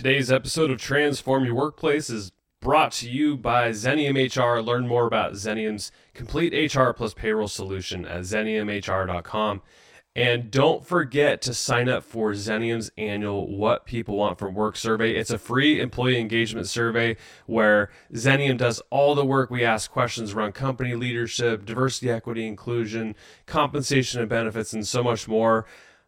Today's episode of Transform Your Workplace is brought to you by Xenium HR. Learn more about Xenium's complete HR plus payroll solution at xeniumhr.com. And don't forget to sign up for Xenium's annual What People Want from Work survey. It's a free employee engagement survey where Xenium does all the work. We ask questions around company leadership, diversity, equity, inclusion, compensation and benefits, and so much more.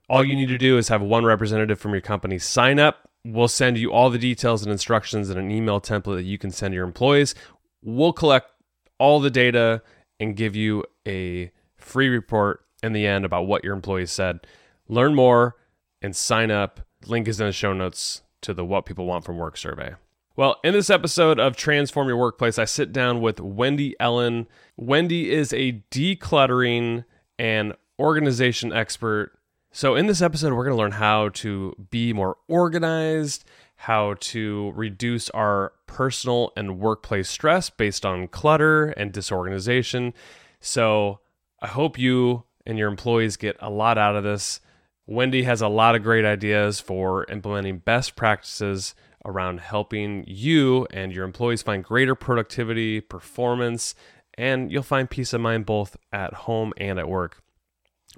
All you need to do is have one representative from your company sign up. We'll send you all the details and instructions in an email template that you can send your employees. We'll collect all the data and give you a free report in the end about what your employees said. Learn more and sign up. Link is in the show notes to the What People Want from Work survey. Well, in this episode of Transform Your Workplace, I sit down with Wendy Ellin. Wendy is a decluttering and organization expert. So, in this episode, we're going to learn how to be more organized, how to reduce our personal and workplace stress based on clutter and disorganization. So, I hope you and your employees get a lot out of this. Wendy has a lot of great ideas for implementing best practices around helping you and your employees find greater productivity, performance, and you'll find peace of mind both at home and at work.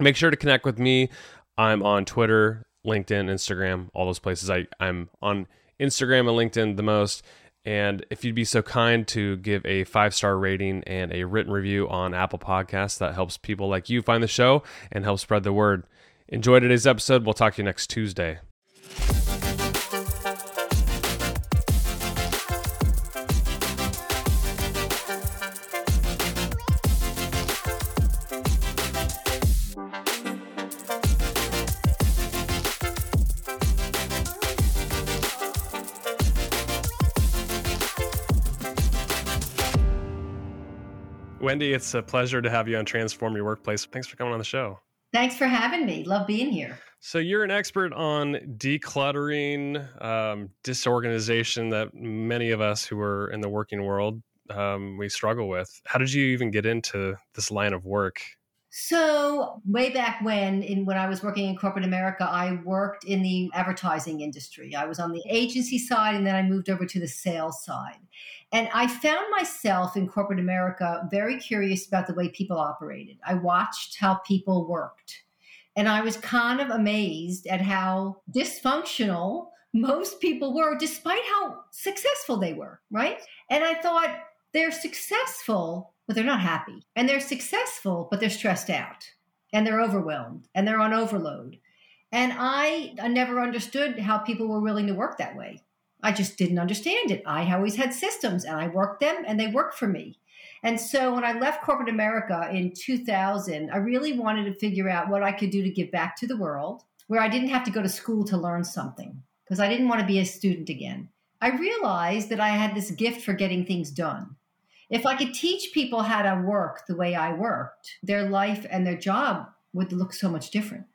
Make sure to connect with me. I'm on Twitter, LinkedIn, Instagram, all those places. I, I'm on Instagram and LinkedIn the most. And if you'd be so kind to give a five star rating and a written review on Apple Podcasts, that helps people like you find the show and help spread the word. Enjoy today's episode. We'll talk to you next Tuesday. Wendy, it's a pleasure to have you on Transform Your Workplace. Thanks for coming on the show. Thanks for having me. Love being here. So, you're an expert on decluttering, um, disorganization that many of us who are in the working world um, we struggle with. How did you even get into this line of work? So way back when, in when I was working in corporate America, I worked in the advertising industry. I was on the agency side, and then I moved over to the sales side. And I found myself in corporate America very curious about the way people operated. I watched how people worked, and I was kind of amazed at how dysfunctional most people were, despite how successful they were. Right? And I thought they're successful but they're not happy. And they're successful, but they're stressed out and they're overwhelmed and they're on overload. And I, I never understood how people were willing to work that way. I just didn't understand it. I always had systems and I worked them and they worked for me. And so when I left corporate America in 2000, I really wanted to figure out what I could do to give back to the world where I didn't have to go to school to learn something because I didn't want to be a student again. I realized that I had this gift for getting things done. If I could teach people how to work the way I worked, their life and their job would look so much different.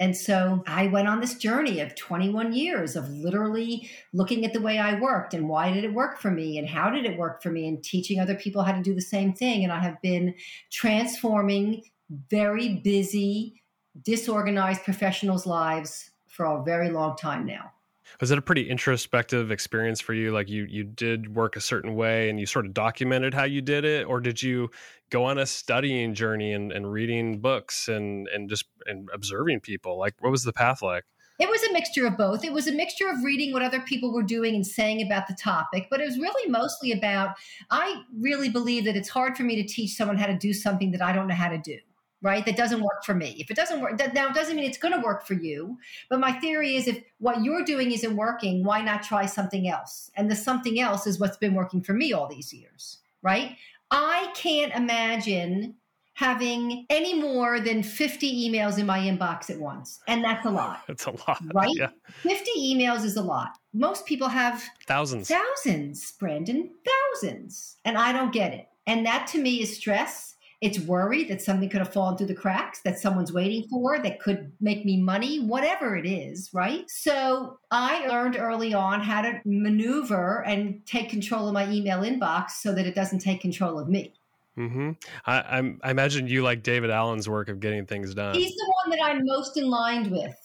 And so I went on this journey of 21 years of literally looking at the way I worked and why did it work for me and how did it work for me and teaching other people how to do the same thing. And I have been transforming very busy, disorganized professionals' lives for a very long time now was it a pretty introspective experience for you? Like you you did work a certain way and you sort of documented how you did it? Or did you go on a studying journey and, and reading books and and just and observing people? Like what was the path like? It was a mixture of both. It was a mixture of reading what other people were doing and saying about the topic, but it was really mostly about I really believe that it's hard for me to teach someone how to do something that I don't know how to do right? That doesn't work for me. If it doesn't work, that now it doesn't mean it's going to work for you. But my theory is if what you're doing isn't working, why not try something else? And the something else is what's been working for me all these years, right? I can't imagine having any more than 50 emails in my inbox at once. And that's a lot. It's a lot. Right? Yeah. 50 emails is a lot. Most people have thousands. Thousands, Brandon, thousands. And I don't get it. And that to me is stress it's worry that something could have fallen through the cracks that someone's waiting for that could make me money, whatever it is, right? So I learned early on how to maneuver and take control of my email inbox so that it doesn't take control of me. Mm-hmm. I, I imagine you like David Allen's work of getting things done. He's the one that I'm most in line with.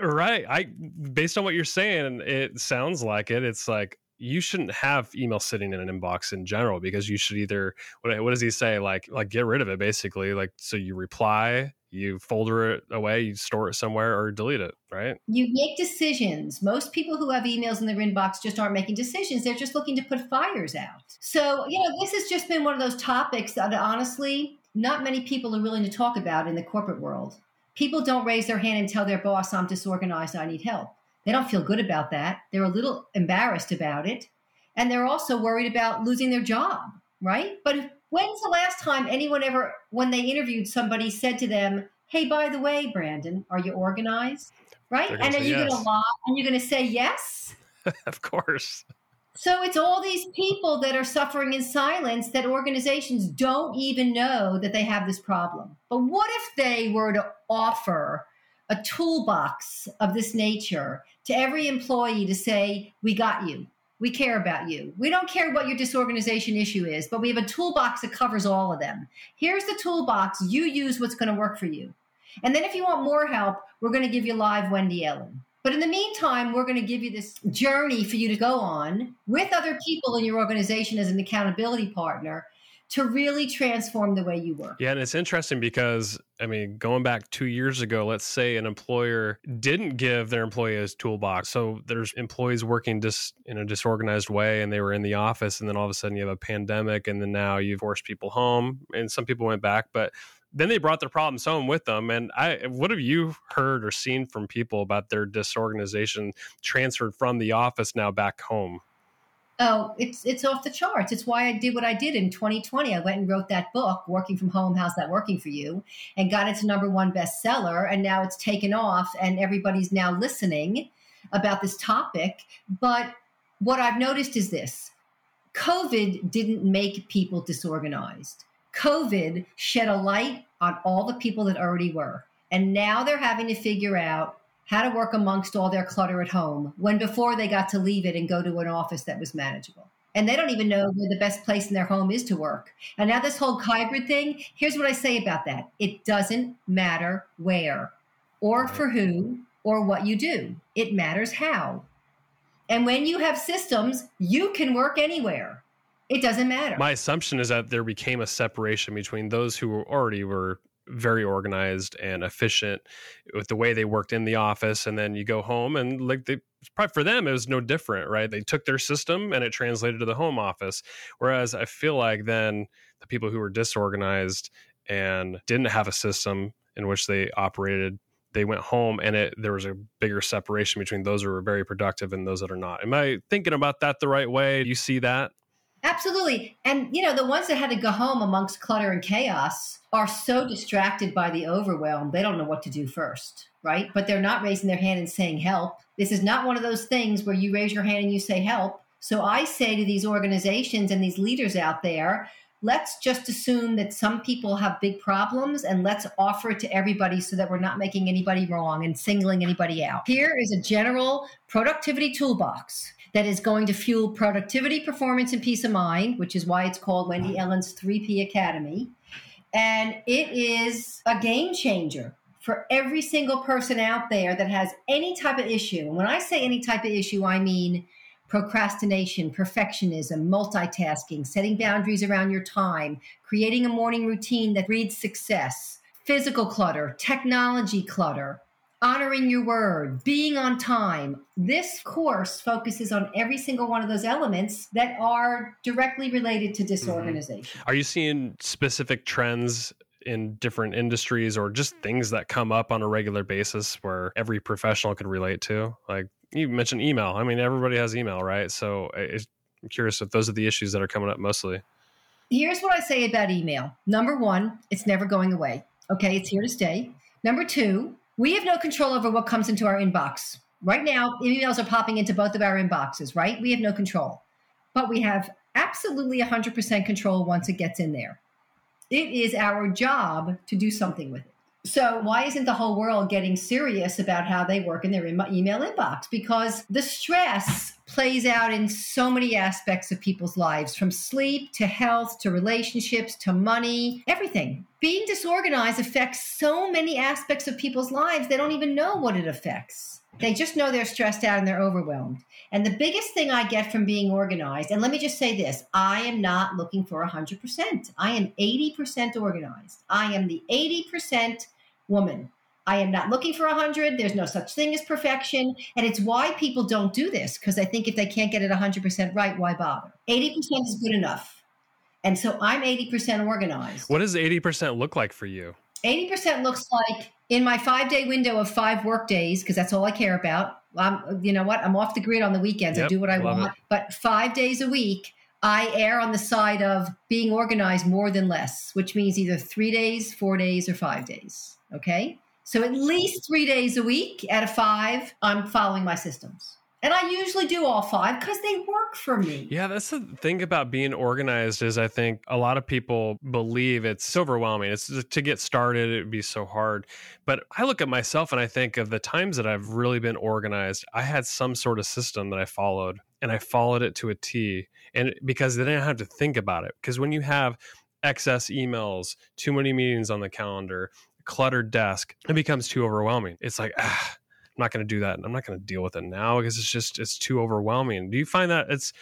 Right. I based on what you're saying, it sounds like it. It's like you shouldn't have email sitting in an inbox in general because you should either what, what does he say? Like like get rid of it basically like so you reply you folder it away you store it somewhere or delete it right? You make decisions. Most people who have emails in their inbox just aren't making decisions. They're just looking to put fires out. So you know this has just been one of those topics that honestly not many people are willing to talk about in the corporate world. People don't raise their hand and tell their boss i'm disorganized i need help they don't feel good about that. They're a little embarrassed about it. And they're also worried about losing their job, right? But when's the last time anyone ever, when they interviewed somebody, said to them, Hey, by the way, Brandon, are you organized? Right? And are you yes. going to lie? And you're going to say yes? of course. So it's all these people that are suffering in silence that organizations don't even know that they have this problem. But what if they were to offer a toolbox of this nature to every employee to say, We got you. We care about you. We don't care what your disorganization issue is, but we have a toolbox that covers all of them. Here's the toolbox. You use what's going to work for you. And then if you want more help, we're going to give you live Wendy Ellin. But in the meantime, we're going to give you this journey for you to go on with other people in your organization as an accountability partner to really transform the way you work. Yeah, and it's interesting because I mean, going back two years ago, let's say an employer didn't give their employee a toolbox. So there's employees working just in a disorganized way and they were in the office and then all of a sudden you have a pandemic and then now you force people home and some people went back, but then they brought their problems home with them. And I, what have you heard or seen from people about their disorganization transferred from the office now back home? Oh, it's it's off the charts. It's why I did what I did in 2020. I went and wrote that book, Working from Home, How's That Working for You? And got it to number one bestseller. And now it's taken off and everybody's now listening about this topic. But what I've noticed is this COVID didn't make people disorganized. COVID shed a light on all the people that already were. And now they're having to figure out how to work amongst all their clutter at home when before they got to leave it and go to an office that was manageable. And they don't even know where the best place in their home is to work. And now, this whole hybrid thing here's what I say about that it doesn't matter where or for who or what you do, it matters how. And when you have systems, you can work anywhere. It doesn't matter. My assumption is that there became a separation between those who already were very organized and efficient with the way they worked in the office and then you go home and like they probably for them it was no different right? They took their system and it translated to the home office. Whereas i feel like then the people who were disorganized and didn't have a system in which they operated they went home and it there was a bigger separation between those who were very productive and those that are not. Am i thinking about that the right way? Do you see that Absolutely. And, you know, the ones that had to go home amongst clutter and chaos are so distracted by the overwhelm, they don't know what to do first, right? But they're not raising their hand and saying help. This is not one of those things where you raise your hand and you say help. So I say to these organizations and these leaders out there, let's just assume that some people have big problems and let's offer it to everybody so that we're not making anybody wrong and singling anybody out. Here is a general productivity toolbox that is going to fuel productivity, performance, and peace of mind, which is why it's called Wendy Ellin's 3P Academy. And it is a game changer for every single person out there that has any type of issue. And when I say any type of issue, I mean procrastination, perfectionism, multitasking, setting boundaries around your time, creating a morning routine that breeds success, physical clutter, technology clutter, honoring your word, being on time. This course focuses on every single one of those elements that are directly related to disorganization. Mm-hmm. Are you seeing specific trends in different industries or just things that come up on a regular basis where every professional can relate to? Like you mentioned email. I mean, everybody has email, right? So I'm curious if those are the issues that are coming up mostly. Here's what I say about email. Number one, it's never going away. Okay, it's here to stay. Number two, we have no control over what comes into our inbox. Right now, emails are popping into both of our inboxes, right? We have no control. But we have absolutely 100% control once it gets in there. It is our job to do something with it. So, why isn't the whole world getting serious about how they work in their email inbox? Because the stress plays out in so many aspects of people's lives from sleep to health to relationships to money, everything. Being disorganized affects so many aspects of people's lives, they don't even know what it affects. They just know they're stressed out and they're overwhelmed. And the biggest thing I get from being organized, and let me just say this I am not looking for 100%. I am 80% organized. I am the 80% woman. I am not looking for 100. There's no such thing as perfection. And it's why people don't do this because I think if they can't get it 100% right, why bother? 80% is good enough. And so I'm 80% organized. What does 80% look like for you? 80% looks like in my five day window of five work days, because that's all I care about. I'm, you know what? I'm off the grid on the weekends. Yep, I do what I want. It. But five days a week, I err on the side of being organized more than less, which means either three days, four days, or five days. Okay. So at least three days a week out of five, I'm following my systems. And I usually do all five because they work for me. Yeah, that's the thing about being organized is I think a lot of people believe it's overwhelming. It's to get started, it would be so hard. But I look at myself and I think of the times that I've really been organized, I had some sort of system that I followed and I followed it to a T. And because then I didn't have to think about it. Because when you have excess emails, too many meetings on the calendar, cluttered desk, it becomes too overwhelming. It's like, ah, I'm not going to do that. I'm not going to deal with it now because it's just it's too overwhelming. Do you find that it's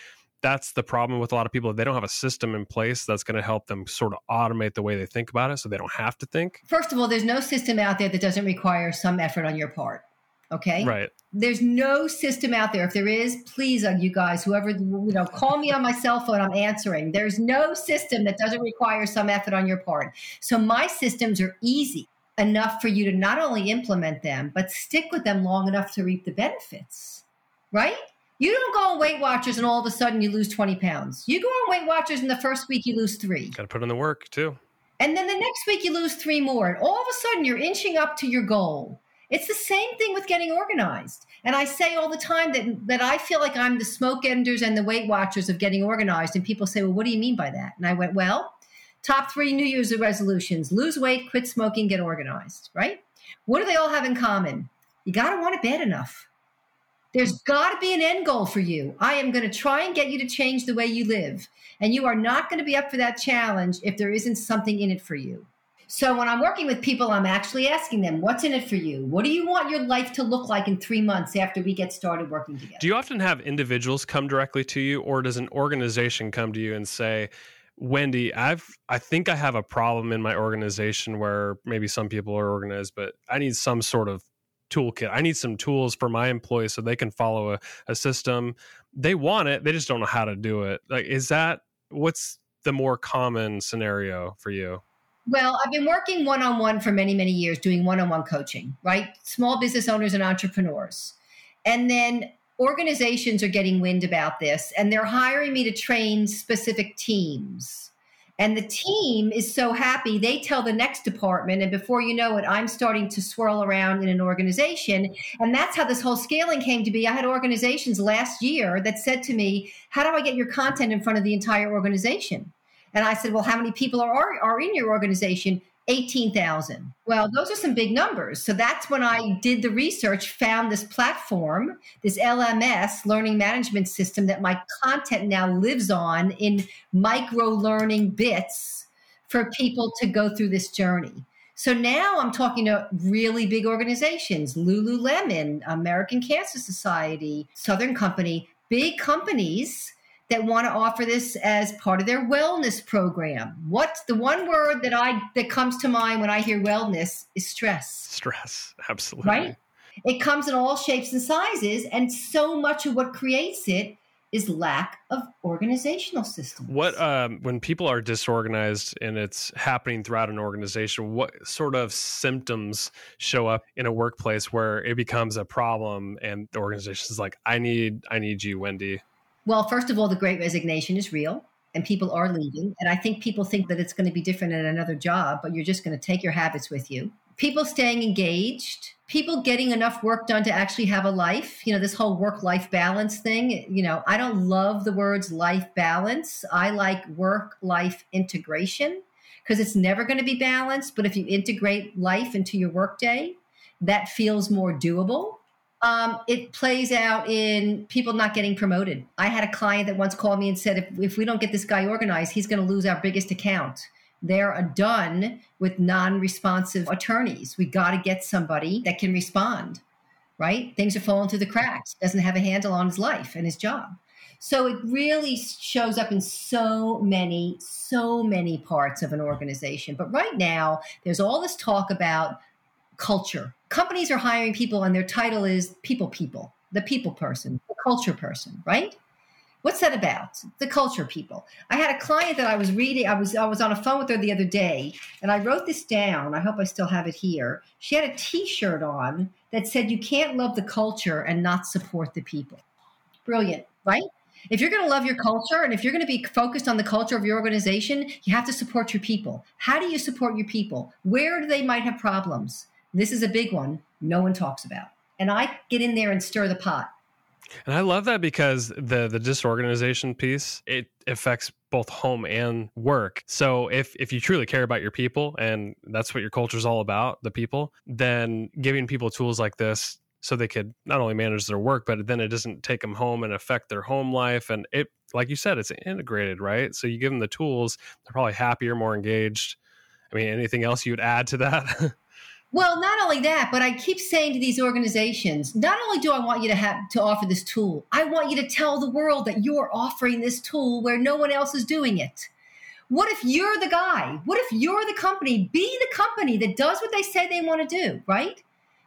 that's the problem with a lot of people. They don't have a system in place that's going to help them sort of automate the way they think about it so they don't have to think. First of all, there's no system out there that doesn't require some effort on your part. Okay. Right. There's no system out there. If there is, please, uh, you guys, whoever, you know, call me on my cell phone. I'm answering. There's no system that doesn't require some effort on your part. So my systems are easy enough for you to not only implement them, but stick with them long enough to reap the benefits, right? You don't go on Weight Watchers and all of a sudden you lose 20 pounds. You go on Weight Watchers and the first week you lose three. Got to put in the work too. And then the next week you lose three more. And all of a sudden you're inching up to your goal. It's the same thing with getting organized. And I say all the time that, that I feel like I'm the smoke enders and the Weight Watchers of getting organized. And people say, well, what do you mean by that? And I went, well, Top three New Year's resolutions lose weight, quit smoking, get organized, right? What do they all have in common? You got to want it bad enough. There's got to be an end goal for you. I am going to try and get you to change the way you live. And you are not going to be up for that challenge if there isn't something in it for you. So when I'm working with people, I'm actually asking them, what's in it for you? What do you want your life to look like in three months after we get started working together? Do you often have individuals come directly to you, or does an organization come to you and say, Wendy, I've I think I have a problem in my organization where maybe some people are organized, but I need some sort of toolkit. I need some tools for my employees so they can follow a, a system. They want it, they just don't know how to do it. Like, is that what's the more common scenario for you? Well, I've been working one on one for many, many years doing one on one coaching, right? Small business owners and entrepreneurs. And then organizations are getting wind about this and they're hiring me to train specific teams. And the team is so happy, they tell the next department. And before you know it, I'm starting to swirl around in an organization. And that's how this whole scaling came to be. I had organizations last year that said to me, How do I get your content in front of the entire organization? And I said, Well, how many people are, are in your organization? 18,000. Well, those are some big numbers. So that's when I did the research, found this platform, this LMS, learning management system, that my content now lives on in micro learning bits for people to go through this journey. So now I'm talking to really big organizations Lululemon, American Cancer Society, Southern Company, big companies that want to offer this as part of their wellness program. What's the one word that I that comes to mind when I hear wellness is stress. Stress, absolutely. Right? It comes in all shapes and sizes and so much of what creates it is lack of organizational systems. What um, when people are disorganized and it's happening throughout an organization, what sort of symptoms show up in a workplace where it becomes a problem and the organization is like, I need I need you, Wendy. Well, first of all, the great resignation is real and people are leaving. And I think people think that it's going to be different at another job, but you're just going to take your habits with you. People staying engaged, people getting enough work done to actually have a life. You know, this whole work life balance thing. You know, I don't love the words life balance. I like work life integration because it's never going to be balanced. But if you integrate life into your workday, that feels more doable. Um, it plays out in people not getting promoted. I had a client that once called me and said, if, if we don't get this guy organized, he's going to lose our biggest account. They're done with non responsive attorneys. We got to get somebody that can respond, right? Things are falling through the cracks, doesn't have a handle on his life and his job. So it really shows up in so many, so many parts of an organization. But right now, there's all this talk about culture. Companies are hiring people, and their title is people people, the people person, the culture person, right? What's that about? The culture people. I had a client that I was reading. I was I was on a phone with her the other day, and I wrote this down. I hope I still have it here. She had a T-shirt on that said, "You can't love the culture and not support the people." Brilliant, right? If you're going to love your culture and if you're going to be focused on the culture of your organization, you have to support your people. How do you support your people? Where do they might have problems? This is a big one no one talks about. And I get in there and stir the pot. And I love that because the the disorganization piece it affects both home and work. So if if you truly care about your people and that's what your culture is all about, the people, then giving people tools like this so they could not only manage their work, but then it doesn't take them home and affect their home life. And it, like you said, it's integrated, right? So you give them the tools, they're probably happier, more engaged. I mean, anything else you would add to that? Well, not only that, but I keep saying to these organizations, not only do I want you to have to offer this tool, I want you to tell the world that you're offering this tool where no one else is doing it. What if you're the guy? What if you're the company? Be the company that does what they say they want to do, right?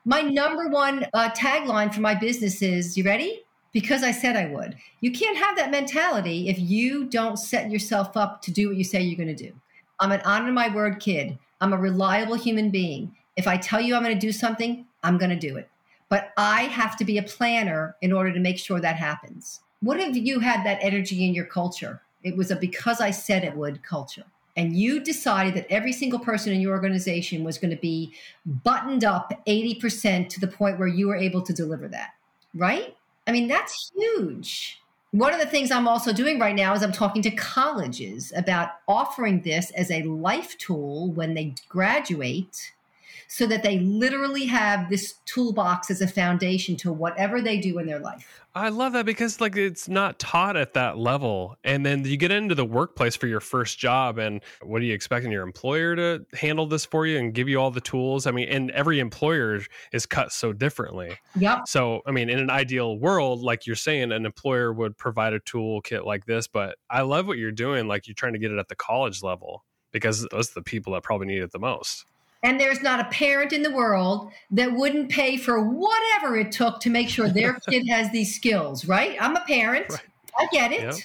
My number one uh, tagline for my business is you ready? Because I said I would. You can't have that mentality if you don't set yourself up to do what you say you're going to do. I'm an honor my word kid. I'm a reliable human being. If I tell you I'm going to do something, I'm going to do it. But I have to be a planner in order to make sure that happens. What if you had that energy in your culture? It was a because I said it would culture and you decided that every single person in your organization was going to be buttoned up 80% to the point where you were able to deliver that, right? I mean, that's huge. One of the things I'm also doing right now is I'm talking to colleges about offering this as a life tool when they graduate so that they literally have this toolbox as a foundation to whatever they do in their life. I love that because like it's not taught at that level. And then you get into the workplace for your first job and what are you expecting your employer to handle this for you and give you all the tools? I mean, and every employer is cut so differently. Yep. So, I mean, in an ideal world, like you're saying, an employer would provide a toolkit like this, but I love what you're doing like you're trying to get it at the college level because those are the people that probably need it the most. And there's not a parent in the world that wouldn't pay for whatever it took to make sure their kid has these skills, right? I'm a parent. Right. I get it. Yep.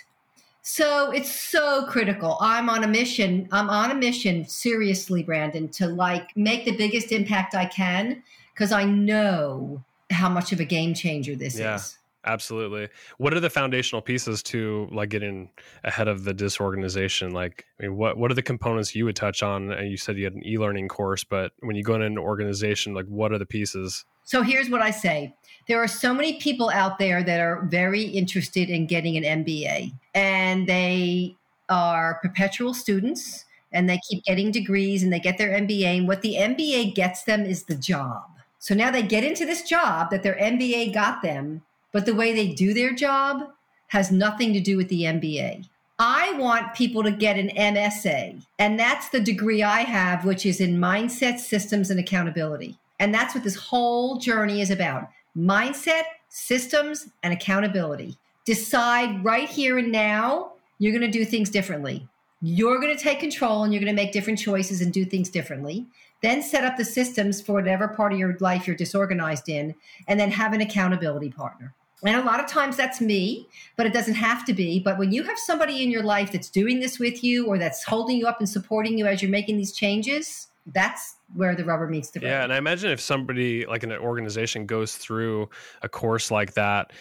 So it's so critical. I'm on a mission. I'm on a mission, seriously, Brandon, to like make the biggest impact I can because I know how much of a game changer this yeah. is. Absolutely. What are the foundational pieces to like getting ahead of the disorganization? Like, I mean, what what are the components you would touch on? And you said you had an e-learning course, but when you go in an organization, like, what are the pieces? So here's what I say: there are so many people out there that are very interested in getting an MBA, and they are perpetual students, and they keep getting degrees, and they get their MBA, and what the MBA gets them is the job. So now they get into this job that their MBA got them but the way they do their job has nothing to do with the MBA. I want people to get an MSA, and that's the degree I have, which is in mindset, systems, and accountability. And that's what this whole journey is about mindset, systems, and accountability. Decide right here and now you're going to do things differently. You're going to take control and you're going to make different choices and do things differently. Then set up the systems for whatever part of your life you're disorganized in, and then have an accountability partner. And a lot of times that's me, but it doesn't have to be. But when you have somebody in your life that's doing this with you or that's holding you up and supporting you as you're making these changes, that's where the rubber meets the road. Yeah. And I imagine if somebody like an organization goes through a course like that,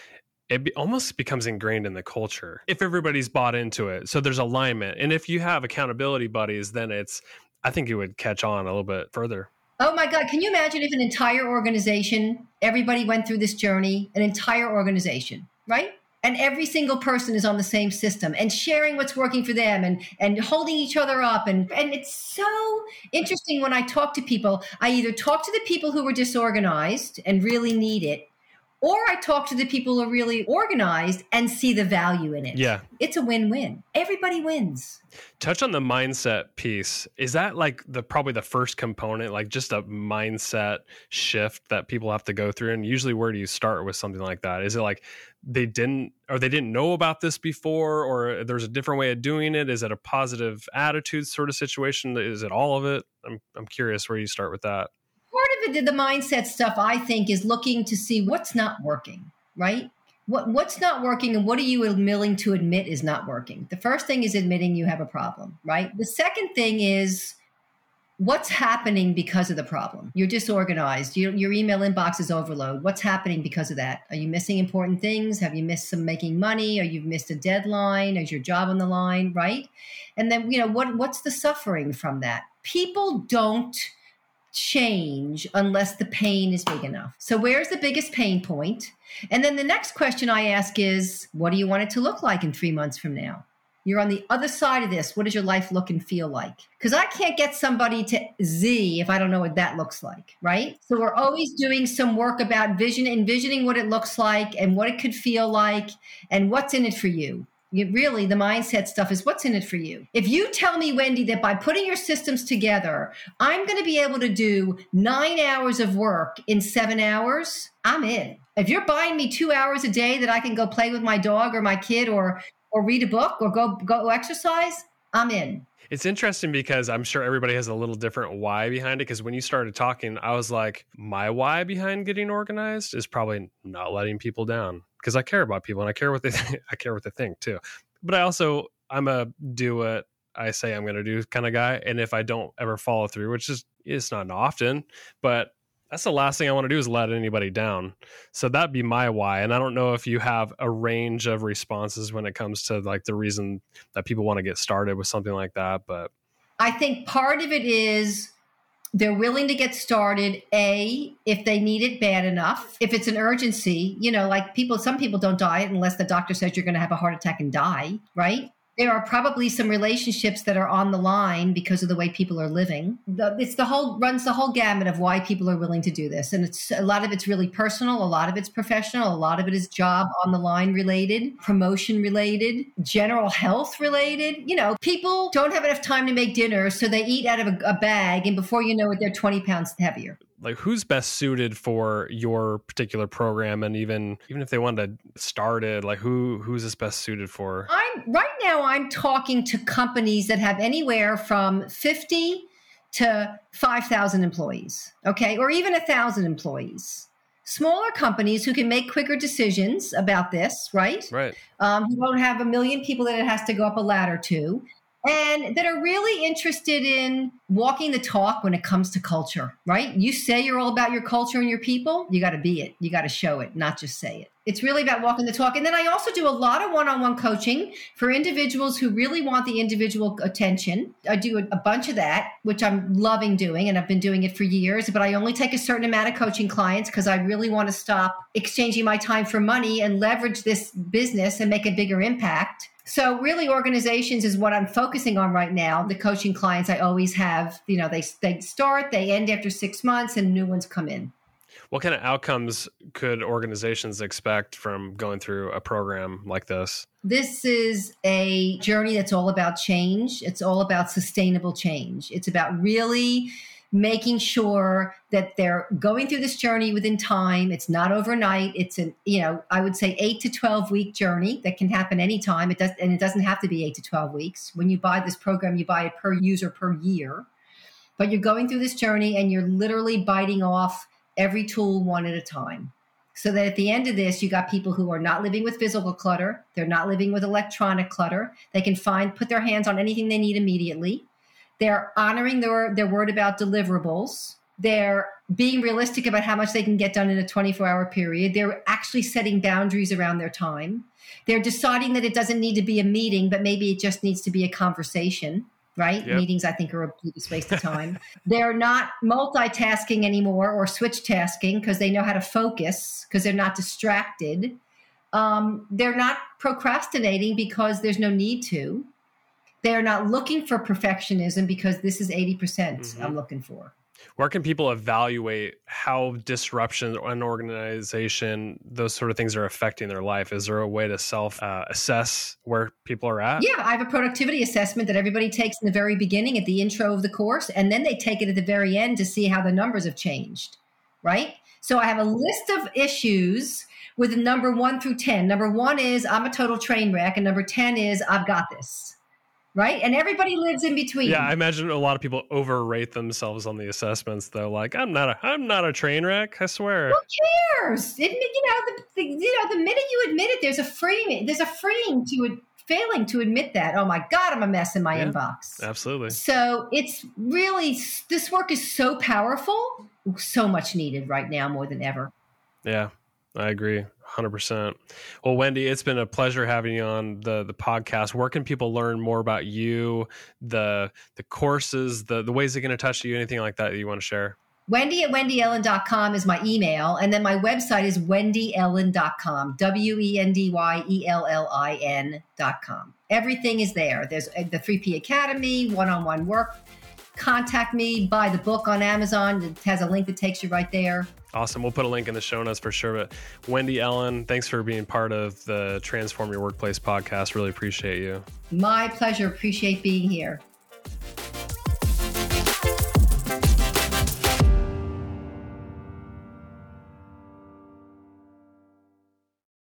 it be, almost becomes ingrained in the culture if everybody's bought into it. So there's alignment. And if you have accountability buddies, then it's, I think it would catch on a little bit further. Oh my God. Can you imagine if an entire organization, everybody went through this journey, an entire organization, right? And every single person is on the same system and sharing what's working for them and, and holding each other up. And, and it's so interesting when I talk to people. I either talk to the people who were disorganized and really need it, or I talk to the people who are really organized and see the value in it. Yeah. It's a win win. Everybody wins. Touch on the mindset piece. Is that like the probably the first component, like just a mindset shift that people have to go through? And usually, where do you start with something like that? Is it like they didn't or they didn't know about this before, or there's a different way of doing it? Is it a positive attitude sort of situation? Is it all of it? I'm I'm curious where you start with that part of it, did the mindset stuff, I think, is looking to see what's not working, right? What, what's not working and what are you willing to admit is not working? The first thing is admitting you have a problem, right? The second thing is what's happening because of the problem. You're disorganized. Your, your email inbox is overload. What's happening because of that? Are you missing important things? Have you missed some making money? Or you've missed a deadline? Is your job on the line? Right? And then, you know, what what's the suffering from that? People don't change unless the pain is big enough. So, where's the biggest pain point? And then the next question I ask is, what do you want it to look like in three months from now? You're on the other side of this. What does your life look and feel like? Because I can't get somebody to Z if I don't know what that looks like, right? So we're always doing some work about vision, envisioning what it looks like and what it could feel like and what's in it for you really the mindset stuff is what's in it for you. If you tell me, Wendy, that by putting your systems together, I'm going to be able to do nine hours of work in seven hours, I'm in. If you're buying me two hours a day that I can go play with my dog or my kid or or read a book or go go exercise, I'm in. It's interesting because I'm sure everybody has a little different why behind it. Because when you started talking, I was like, my why behind getting organized is probably not letting people down because I care about people and I care what they th- I care what they think too. But I also I'm a do what I say I'm going to do kind of guy, and if I don't ever follow through, which is it's not often, but that's the last thing I want to do is let anybody down. So that'd be my why. And I don't know if you have a range of responses when it comes to like the reason that people want to get started with something like that, but I think part of it is they're willing to get started a if they need it bad enough. If it's an urgency you know like people some people don't diet unless the doctor says you're going to have a heart attack and die right there are probably some relationships that are on the line because of the way people are living. The, it's the whole runs the whole gamut of why people are willing to do this, and it's a lot of it's really personal, a lot of it's professional, a lot of it is job on the line related, promotion related, general health related. You know, people don't have enough time to make dinner, so they eat out of a, a bag, and before you know it, they're twenty pounds heavier like who's best suited for your particular program? And even even if they wanted to start it like who who's this best suited for? I'm right now i'm talking to companies that have anywhere from 50 to 5000 employees okay? Or even a thousand employees. Smaller companies who can make quicker decisions about this right? Right. Um, who don't have a million people that it has to go up a ladder to and that are really interested in walking the talk when it comes to culture, right? You say you're all about your culture and your people, you got to be it. You got to show it, not just say it. It's really about walking the talk. And then I also do a lot of one on one coaching for individuals who really want the individual attention. I do a, a bunch of that, which I'm loving doing, and I've been doing it for years. But I only take a certain amount of coaching clients because I really want to stop exchanging my time for money and leverage this business and make a bigger impact so really organizations is what I'm focusing on right now. The coaching clients I always have, you know, they they start, they end after 6 months and new ones come in. What kind of outcomes could organizations expect from going through a program like this? This is a journey that's all about change. It's all about sustainable change. It's about really making sure that they're going through this journey within time. It's not overnight. It's an, you know, I would say eight to 12 week journey that can happen anytime. It does, and it doesn't have to be eight to 12 weeks. When you buy this program, you buy it per user per year. But you're going through this journey and you're literally biting off every tool one at a time. So that at the end of this, you got people who are not living with physical clutter. They're not living with electronic clutter. They can find, put their hands on anything they need immediately they're honoring their, their word about deliverables. They're being realistic about how much they can get done in a 24 hour period. They're actually setting boundaries around their time. They're deciding that it doesn't need to be a meeting, but maybe it just needs to be a conversation right? Yep. Meetings, I think, are a biggest waste of time. they're not multitasking anymore or switch tasking because they know how to focus because they're not distracted. Um, they're not procrastinating because there's no need to. They're not looking for perfectionism because this is 80% mm hmm I'm looking for. Where can people evaluate how disruption an organization, those sort of things are affecting their life? Is there a way to self uh, assess where people are at? Yeah, I have a productivity assessment that everybody takes in the very beginning at the intro of the course, and then they take it at the very end to see how the numbers have changed, right? So I have a list of issues with number one through 10. Number one is I'm a total train wreck, and number 10 is I've got this right? And everybody lives in between. Yeah, I imagine a lot of people overrate themselves on the assessments. Though, like, I'm not a, I'm not a train wreck. I swear. Who cares? It, you know, the, the, you know, the minute you admit it, there's a freeing. There's a freeing to it. Failing to admit that, oh my God, I'm a mess in my yeah, inbox. Absolutely. So it's really, this work is so powerful, so much needed right now more than ever. Yeah, I agree. 100%. Well, Wendy, it's been a pleasure having you on the the podcast. Where can people learn more about you, the the courses, the the ways they can touch you, anything like that, that you want to share? Wendy at wendyellin.com is my email. And then my website is wendyellin.com, W E N D Y E L L I N.com. Everything is there. There's uh, the 3P Academy, one on one work. Contact me, buy the book on Amazon. It has a link that takes you right there. Awesome. We'll put a link in the show notes for sure. But Wendy Ellin, thanks for being part of the Transform Your Workplace podcast. Really appreciate you. My pleasure. Appreciate being here.